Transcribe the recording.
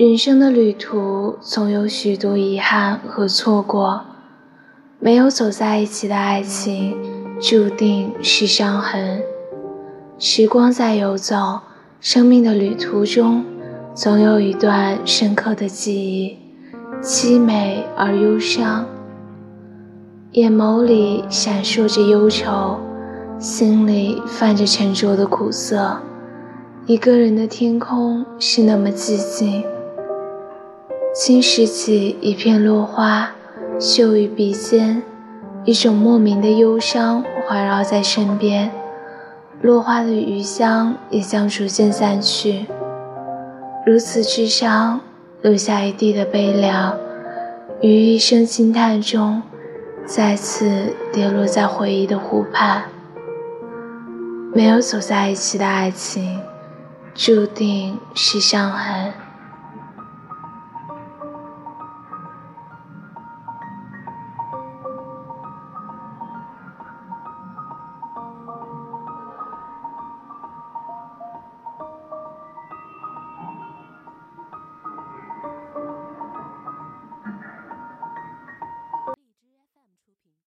人生的旅途总有许多遗憾和错过，没有走在一起的爱情，注定是伤痕。时光在游走，生命的旅途中，总有一段深刻的记忆，凄美而忧伤。眼眸里闪烁着忧愁，心里泛着沉着的苦涩。一个人的天空是那么寂静。轻拾起一片落花，嗅于鼻尖，一种莫名的忧伤环绕在身边。落花的余香也将逐渐散去，如此之伤，留下一地的悲凉。于一声轻叹中，再次跌落在回忆的湖畔。没有走在一起的爱情，注定是伤痕。